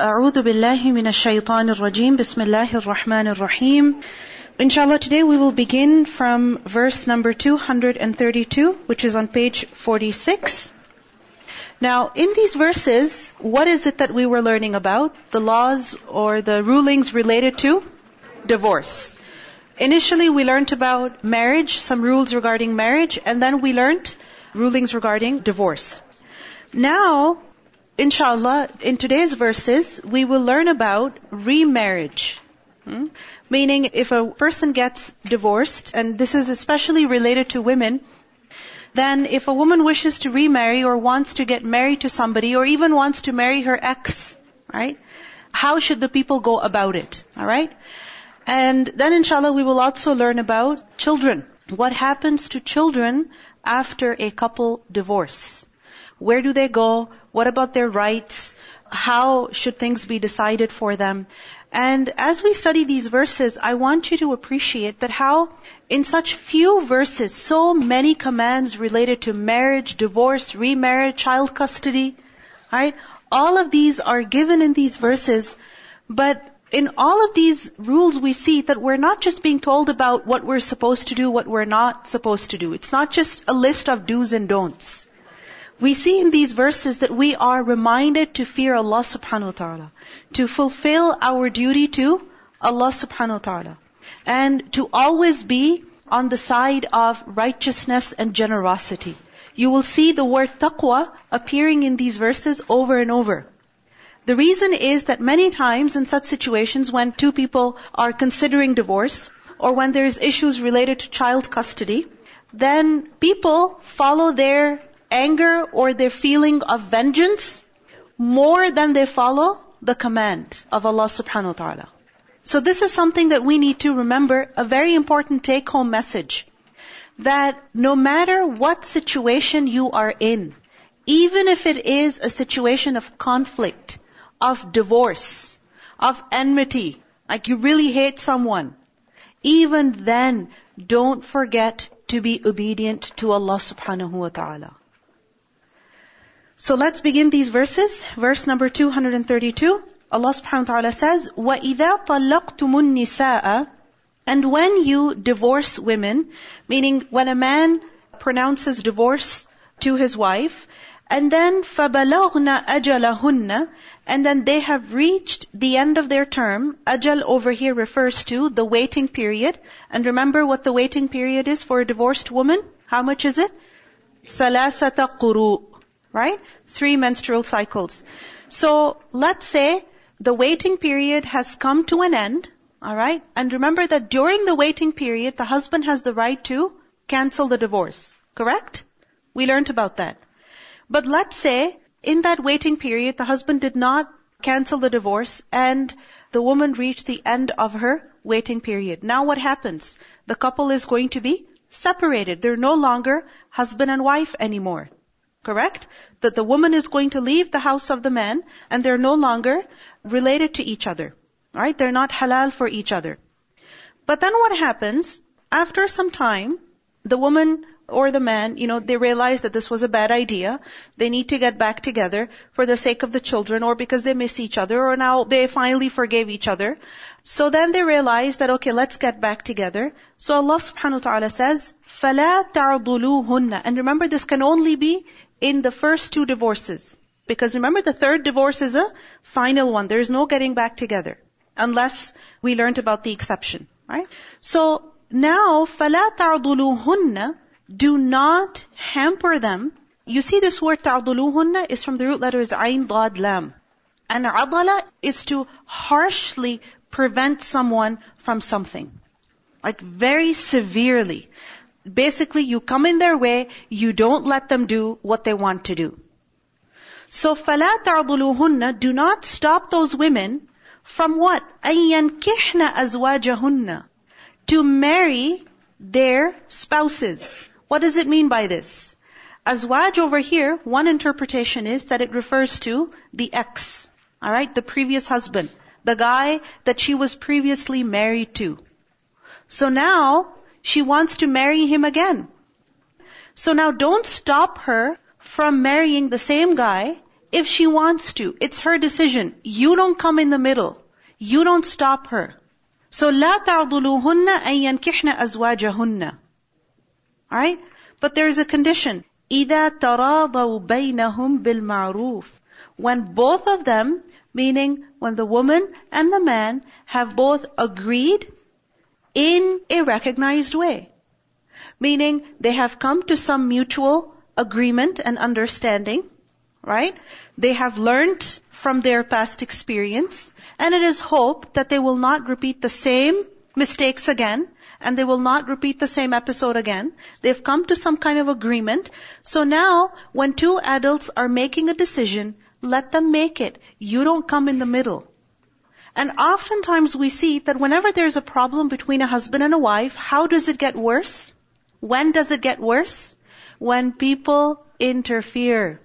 أعوذ بالله من الشيطان الرجيم بسم الله الرحمن الرحيم Inshallah today we will begin from verse number 232 which is on page 46. Now in these verses what is it that we were learning about? The laws or the rulings related to divorce. Initially we learned about marriage, some rules regarding marriage and then we learned rulings regarding divorce. Now inshallah, in today's verses, we will learn about remarriage. Hmm? Meaning, if a person gets divorced, and this is especially related to women, then if a woman wishes to remarry or wants to get married to somebody or even wants to marry her ex, right? How should the people go about it? Alright? And then inshallah we will also learn about children. What happens to children after a couple divorce? Where do they go? What about their rights? How should things be decided for them? And as we study these verses, I want you to appreciate that how in such few verses, so many commands related to marriage, divorce, remarriage, child custody, right? All of these are given in these verses, but in all of these rules we see that we're not just being told about what we're supposed to do, what we're not supposed to do. It's not just a list of do's and don'ts. We see in these verses that we are reminded to fear Allah subhanahu wa ta'ala, to fulfill our duty to Allah subhanahu wa ta'ala, and to always be on the side of righteousness and generosity. You will see the word taqwa appearing in these verses over and over. The reason is that many times in such situations when two people are considering divorce, or when there's issues related to child custody, then people follow their anger or their feeling of vengeance more than they follow the command of Allah subhanahu wa ta'ala. So this is something that we need to remember, a very important take home message. That no matter what situation you are in, even if it is a situation of conflict, of divorce, of enmity, like you really hate someone, even then, don't forget to be obedient to Allah subhanahu wa ta'ala. So let's begin these verses. Verse number 232. Allah subhanahu wa ta'ala says, وَإِذَا طَلَّقْتُمُ النِّسَاءَ And when you divorce women, meaning when a man pronounces divorce to his wife, and then فَبَلَغْنَ أَجَلَهُنَّ And then they have reached the end of their term. Ajal over here refers to the waiting period. And remember what the waiting period is for a divorced woman? How much is it? ثَلَاثَةَ قُرُوء right? Three menstrual cycles. So let's say the waiting period has come to an end, alright? And remember that during the waiting period, the husband has the right to cancel the divorce. Correct? We learned about that. But let's say in that waiting period, the husband did not cancel the divorce and the woman reached the end of her waiting period. Now what happens? The couple is going to be separated. They're no longer husband and wife anymore. Correct? That the woman is going to leave the house of the man and they're no longer related to each other. Right? They're not halal for each other. But then what happens? After some time, the woman or the man, you know, they realize that this was a bad idea. They need to get back together for the sake of the children or because they miss each other or now they finally forgave each other. So then they realize that, okay, let's get back together. So Allah subhanahu wa ta'ala says, فَلَا تَعْضُلُوهُنَّ And remember this can only be in the first two divorces. Because remember the third divorce is a final one. There is no getting back together. Unless we learned about the exception. Right? So now, فَلَا تَعْضُلُوهُنَّ Do not hamper them. You see this word تَعْضُلُوهُنَّ is from the root letters عين ضاد lam. And adala is to harshly prevent someone from something. Like very severely. Basically, you come in their way, you don't let them do what they want to do. So, فَلَا تَعْضُلُوهُنَّ Do not stop those women from what? أَيَّنْكِحْنَ أَزْوَاجَهُنَّ To marry their spouses. What does it mean by this? Azwaj over here, one interpretation is that it refers to the ex. Alright, the previous husband. The guy that she was previously married to. So now, she wants to marry him again. So now don't stop her from marrying the same guy if she wants to. It's her decision. You don't come in the middle. You don't stop her. So لا تعضلوهن أن ينكحن أزواجهن. Alright? But there's a condition. إذا تراضوا بينهم بالمعروف. When both of them, meaning when the woman and the man have both agreed in a recognized way. Meaning they have come to some mutual agreement and understanding, right? They have learned from their past experience and it is hoped that they will not repeat the same mistakes again and they will not repeat the same episode again. They've come to some kind of agreement. So now, when two adults are making a decision, let them make it. You don't come in the middle. And oftentimes we see that whenever there's a problem between a husband and a wife, how does it get worse? When does it get worse? When people interfere.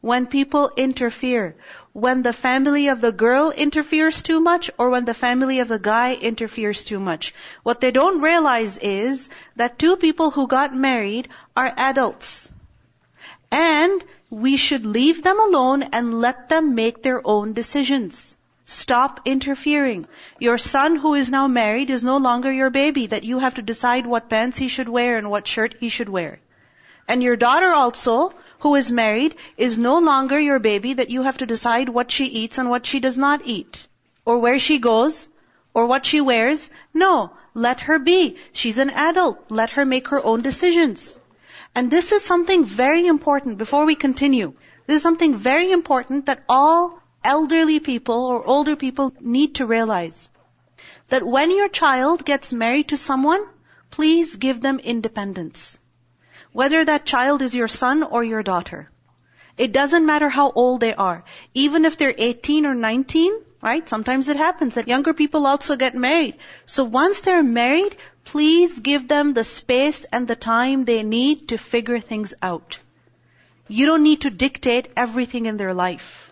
When people interfere. When the family of the girl interferes too much or when the family of the guy interferes too much. What they don't realize is that two people who got married are adults. And we should leave them alone and let them make their own decisions. Stop interfering. Your son who is now married is no longer your baby that you have to decide what pants he should wear and what shirt he should wear. And your daughter also, who is married, is no longer your baby that you have to decide what she eats and what she does not eat. Or where she goes, or what she wears. No, let her be. She's an adult. Let her make her own decisions. And this is something very important before we continue. This is something very important that all elderly people or older people need to realize. That when your child gets married to someone, please give them independence. Whether that child is your son or your daughter. It doesn't matter how old they are. Even if they're 18 or 19, right? Sometimes it happens that younger people also get married. So once they're married, please give them the space and the time they need to figure things out. You don't need to dictate everything in their life.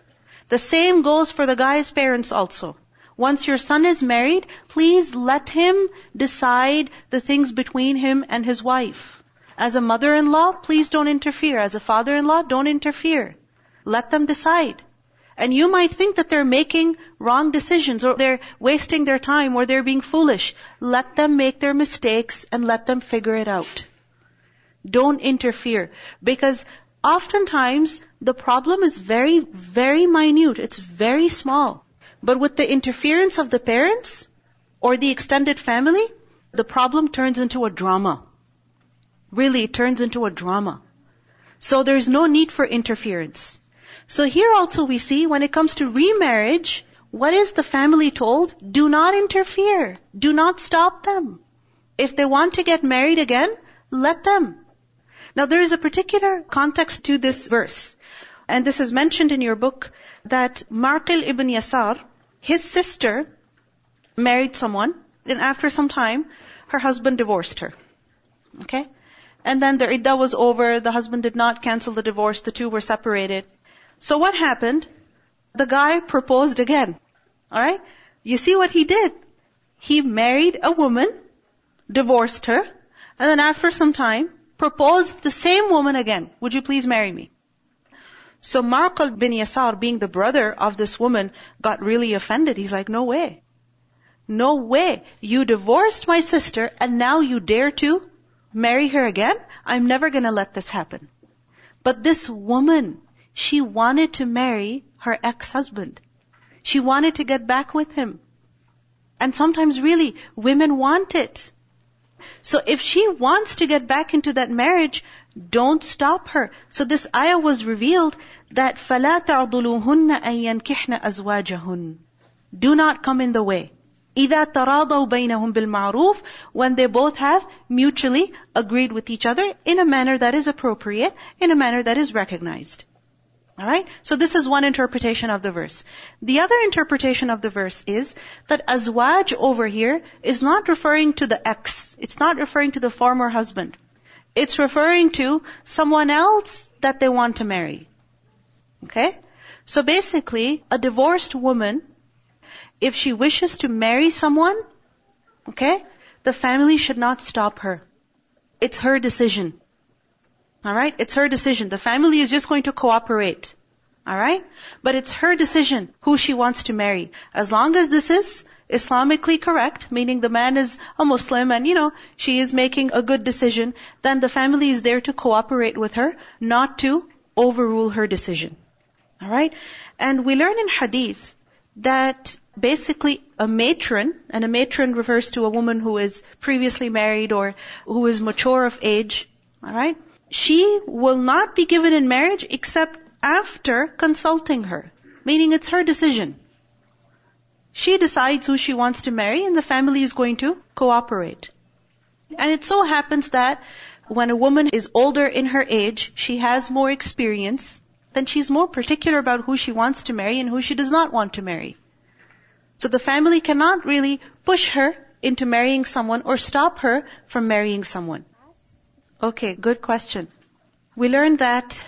The same goes for the guy's parents also. Once your son is married, please let him decide the things between him and his wife. As a mother-in-law, please don't interfere. As a father-in-law, don't interfere. Let them decide. And you might think that they're making wrong decisions or they're wasting their time or they're being foolish. Let them make their mistakes and let them figure it out. Don't interfere. Because oftentimes the problem is very, very minute. It's very small. But with the interference of the parents or the extended family, the problem turns into a drama. Really, it turns into a drama. So there's no need for interference. So here also we see when it comes to remarriage, what is the family told? Do not interfere. Do not stop them. If they want to get married again, let them. Now there is a particular context to this verse. And this is mentioned in your book that Maqil ibn Yasar, his sister married someone and after some time her husband divorced her. Okay? And then the iddah was over, the husband did not cancel the divorce, the two were separated. So what happened? The guy proposed again. Alright? You see what he did? He married a woman, divorced her, and then after some time, proposed the same woman again. Would you please marry me? So Maqil bin Yasar, being the brother of this woman, got really offended. He's like, no way. No way. You divorced my sister and now you dare to marry her again? I'm never gonna let this happen. But this woman, she wanted to marry her ex-husband. She wanted to get back with him. And sometimes really, women want it. So if she wants to get back into that marriage, don't stop her. So this ayah was revealed that فَلَا تَعْضُلُوهُنَّ أَن يَنْكِحْنَ أَزْوَاجَهُنَّ Do not come in the way. إِذَا تَرَاضَوْا بَيْنَهُمْ بِالْمَعْرُوفِ When they both have mutually agreed with each other in a manner that is appropriate, in a manner that is recognized. Alright? So this is one interpretation of the verse. The other interpretation of the verse is that azwaj over here is not referring to the ex. It's not referring to the former husband. It's referring to someone else that they want to marry. Okay? So basically, a divorced woman, if she wishes to marry someone, okay, the family should not stop her. It's her decision. Alright? It's her decision. The family is just going to cooperate. Alright? But it's her decision who she wants to marry. As long as this is Islamically correct, meaning the man is a Muslim and, you know, she is making a good decision, then the family is there to cooperate with her, not to overrule her decision. Alright? And we learn in hadith that basically a matron, and a matron refers to a woman who is previously married or who is mature of age, alright? She will not be given in marriage except after consulting her. Meaning it's her decision. She decides who she wants to marry and the family is going to cooperate. And it so happens that when a woman is older in her age, she has more experience, then she's more particular about who she wants to marry and who she does not want to marry. So the family cannot really push her into marrying someone or stop her from marrying someone. Okay, good question. We learned that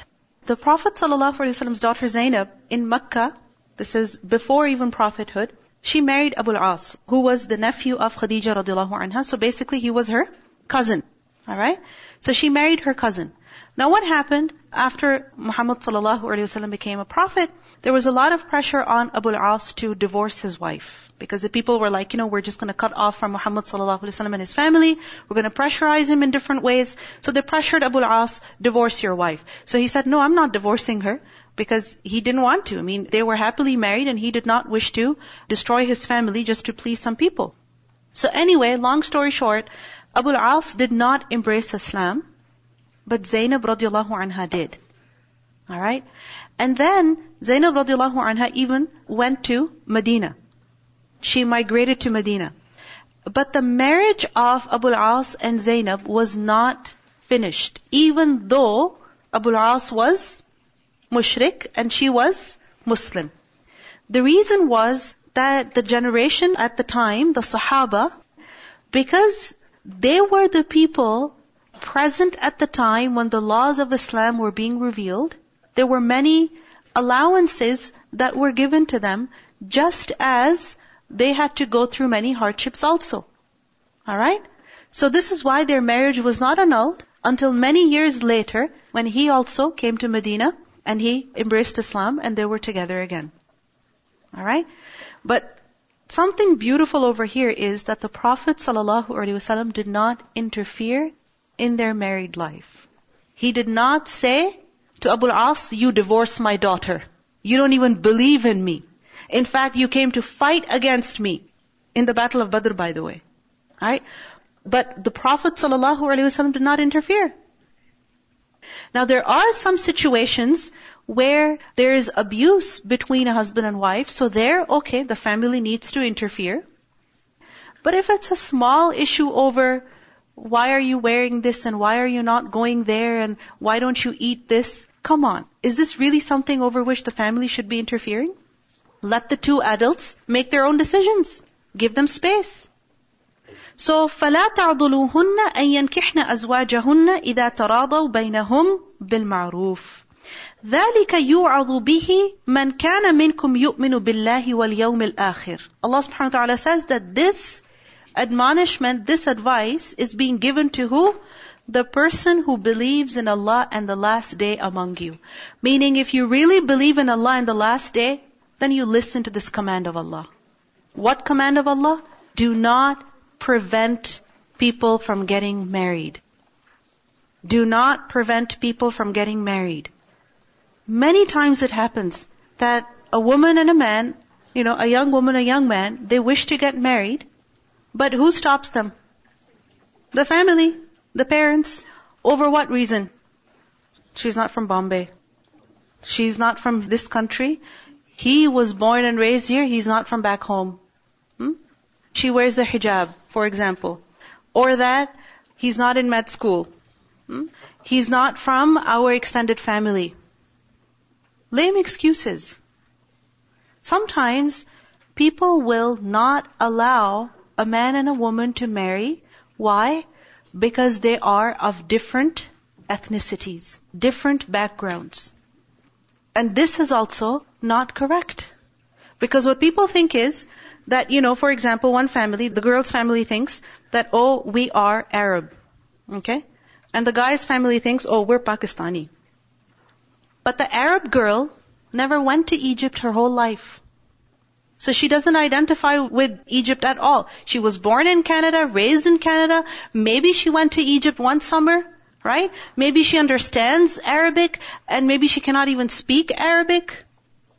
the Prophet ﷺ's daughter Zainab in Mecca, this is before even prophethood, she married Abu al-As, who was the nephew of Khadija radiallahu anha. So basically he was her cousin. Alright? So she married her cousin. Now what happened after Muhammad sallallahu alaihi wasallam became a prophet? There was a lot of pressure on Abu al-As to divorce his wife. Because the people were like, you know, we're just to cut off from Muhammad sallallahu alaihi wasallam and his family. We're to pressurize him in different ways. So they pressured Abu al-As, divorce your wife. So he said, no, I'm not divorcing her because he didn't want to. I mean, they were happily married and he did not wish to destroy his family just to please some people. So anyway, long story short, Abu al-As did not embrace Islam, but Zainab radiallahu anha did. Alright? And then Zainab radiallahu anha even went to Medina. She migrated to Medina. But the marriage of Abu al-As and Zainab was not finished, even though Abu al-As was mushrik and she was Muslim. The reason was that the generation at the time, the Sahaba, because they were the people present at the time when the laws of Islam were being revealed, there were many allowances that were given to them just as they had to go through many hardships also. Alright? So this is why their marriage was not annulled until many years later when he also came to Medina and he embraced Islam and they were together again. Alright? But something beautiful over here is that the Prophet ﷺ did not interfere in their married life. He did not say to Abu al-As, you divorce my daughter. You don't even believe in me. In fact, you came to fight against me in the battle of Badr, by the way. Alright? But the Prophet ﷺ did not interfere. Now there are some situations where there is abuse between a husband and wife, so there, okay, the family needs to interfere. But if it's a small issue over why are you wearing this and why are you not going there and why don't you eat this? Come on. Is this really something over which the family should be interfering? Let the two adults make their own decisions. Give them space. So, فَلَا تَعْضُلُوهُنَّ أَن يَنْكِحْنَ أَزْوَاجَهُنَّ إِذَا تَرَاضَوْا بَيْنَهُمْ بِالْمَعْرُوفِ ذلك يوعظ به من كان منكم يؤمن بالله واليوم الآخر. Allah subhanahu wa ta'ala says that this admonishment, this advice is being given to who? The person who believes in Allah and the last day among you. Meaning if you really believe in Allah and the last day, then you listen to this command of Allah. What command of Allah? Do not prevent people from getting married. Do not prevent people from getting married. Many times it happens that a woman and a man, you know, a young woman, a young man, they wish to get married, but who stops them? The family, the parents. Over what reason? She's not from Bombay. She's not from this country. He was born and raised here. He's not from back home. Hmm? She wears the hijab, for example. Or that he's not in med school. Hmm? He's not from our extended family. Lame excuses. Sometimes people will not allow a man and a woman to marry. Why? Because they are of different ethnicities, different backgrounds. And this is also not correct. Because what people think is that, you know, for example, one family, the girl's family thinks that, oh, we are Arab. Okay? And the guy's family thinks, oh, we're Pakistani. But the Arab girl never went to Egypt her whole life. So she doesn't identify with Egypt at all. She was born in Canada, raised in Canada. Maybe she went to Egypt one summer, right? Maybe she understands Arabic and maybe she cannot even speak Arabic.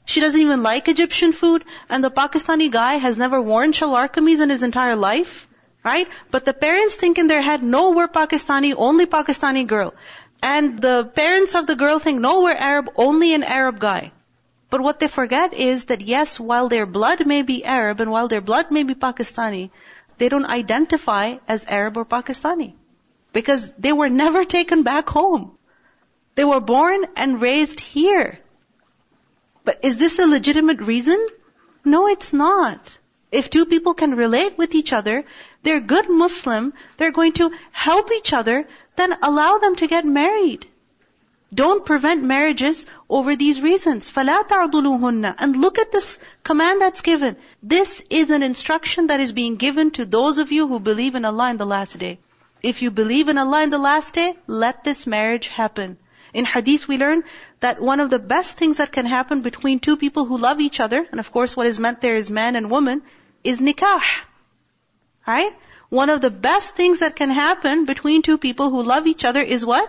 She doesn't even like Egyptian food and the Pakistani guy has never worn shalwar in his entire life, right? But the parents think in their head, no, we're Pakistani, only Pakistani girl. And the parents of the girl think, no, we're Arab, only an Arab guy. But what they forget is that yes, while their blood may be Arab and while their blood may be Pakistani, they don't identify as Arab or Pakistani. Because they were never taken back home. They were born and raised here. But is this a legitimate reason? No, it's not. If two people can relate with each other, they're good Muslim, they're going to help each other, then allow them to get married. Don't prevent marriages over these reasons. فَلَا تَعْضُلُوهُنَّ And look at this command that's given. This is an instruction that is being given to those of you who believe in Allah in the last day. If you believe in Allah in the last day, let this marriage happen. In hadith we learn that one of the best things that can happen between two people who love each other, and of course what is meant there is man and woman, is nikah. Right? One of the best things that can happen between two people who love each other is what?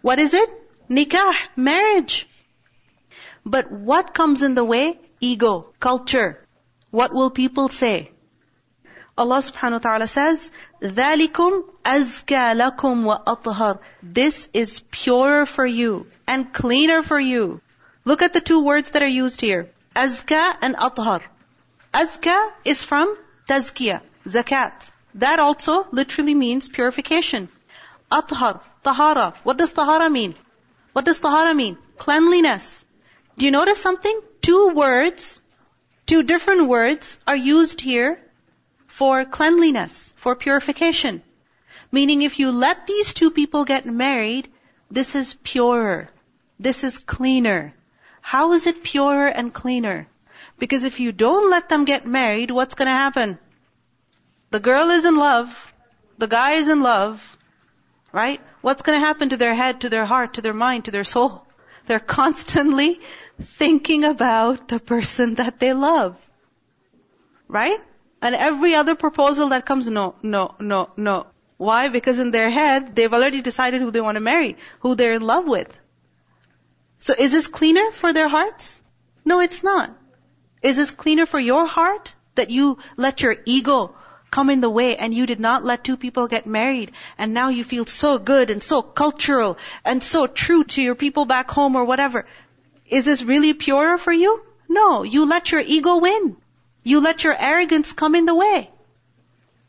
What is it? Nikah, marriage. But what comes in the way? Ego, culture. What will people say? Allah subhanahu wa ta'ala says, ذَلِكُمْ أَزْكَى لَكُمْ وَأَطْهَرُ This is purer for you and cleaner for you. Look at the two words that are used here. Azka and athar. Azka is from tazkiyah, zakat. That also literally means purification. Athar, tahara. What does tahara mean? What does tahara mean? Cleanliness. Do you notice something? Two words, two different words are used here for cleanliness, for purification. Meaning if you let these two people get married, this is purer. This is cleaner. How is it purer and cleaner? Because if you don't let them get married, what's gonna happen? The girl is in love. The guy is in love. Right? What's going to happen to their head, to their heart, to their mind, to their soul? They're constantly thinking about the person that they love. Right? And every other proposal that comes, no, no, no, no. Why? Because in their head, they've already decided who they want to marry, who they're in love with. So is this cleaner for their hearts? No, it's not. Is this cleaner for your heart? That you let your ego come in the way and you did not let two people get married and now you feel so good and so cultural and so true to your people back home or whatever. Is this really purer for you? No, you let your ego win. You let your arrogance come in the way.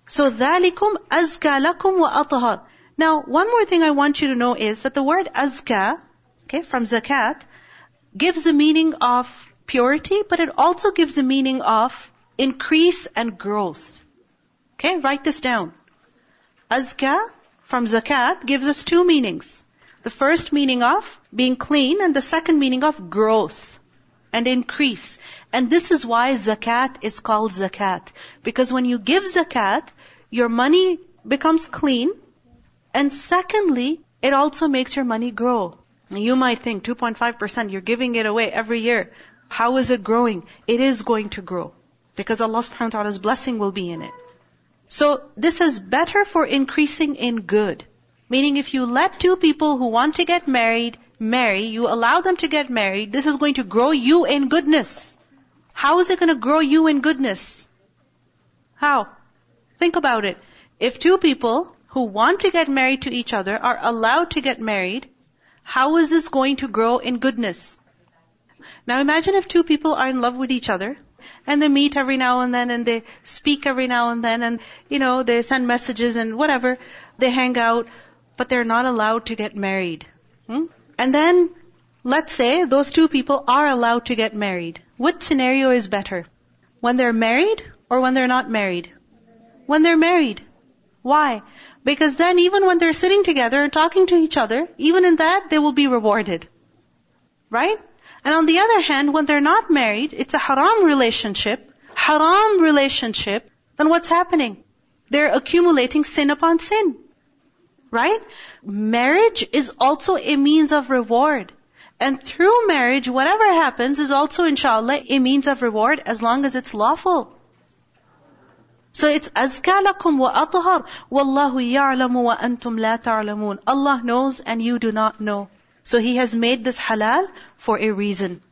So ذَلِكُمْ أَزْكَى لَكُمْ وَأَطْهَرُ Now, one more thing I want you to know is that the word azka, okay, from zakat, gives the meaning of purity, but it also gives the meaning of increase and growth. Okay, write this down. Azka from zakat gives us two meanings. The first meaning of being clean and the second meaning of growth and increase. And this is why zakat is called zakat. Because when you give zakat, your money becomes clean. And secondly, it also makes your money grow. You might think 2.5%, you're giving it away every year. How is it growing? It is going to grow. Because Allah subhanahu wa ta'ala's blessing will be in it. So this is better for increasing in good. Meaning if you let two people who want to get married marry, you allow them to get married, this is going to grow you in goodness. How is it going to grow you in goodness? How? Think about it. If two people who want to get married to each other are allowed to get married, how is this going to grow in goodness? Now imagine if two people are in love with each other and they meet every now and then and they speak every now and then and, you know, they send messages and whatever. They hang out, but they're not allowed to get married. Hmm? And then, let's say those two people are allowed to get married. What scenario is better? When they're married or when they're not married? When they're married. Why? Because then even when they're sitting together and talking to each other, even in that, they will be rewarded. Right? And on the other hand, when they're not married, it's a haram relationship, haram relationship, then what's happening? They're accumulating sin upon sin. Right? Marriage is also a means of reward. And through marriage, whatever happens is also, inshallah, a means of reward as long as it's lawful. So it's azkalakum wa athhar. Wallahu ya'lamu wa antum la ta'lamun. Allah knows and you do not know. So He has made this halal for a reason.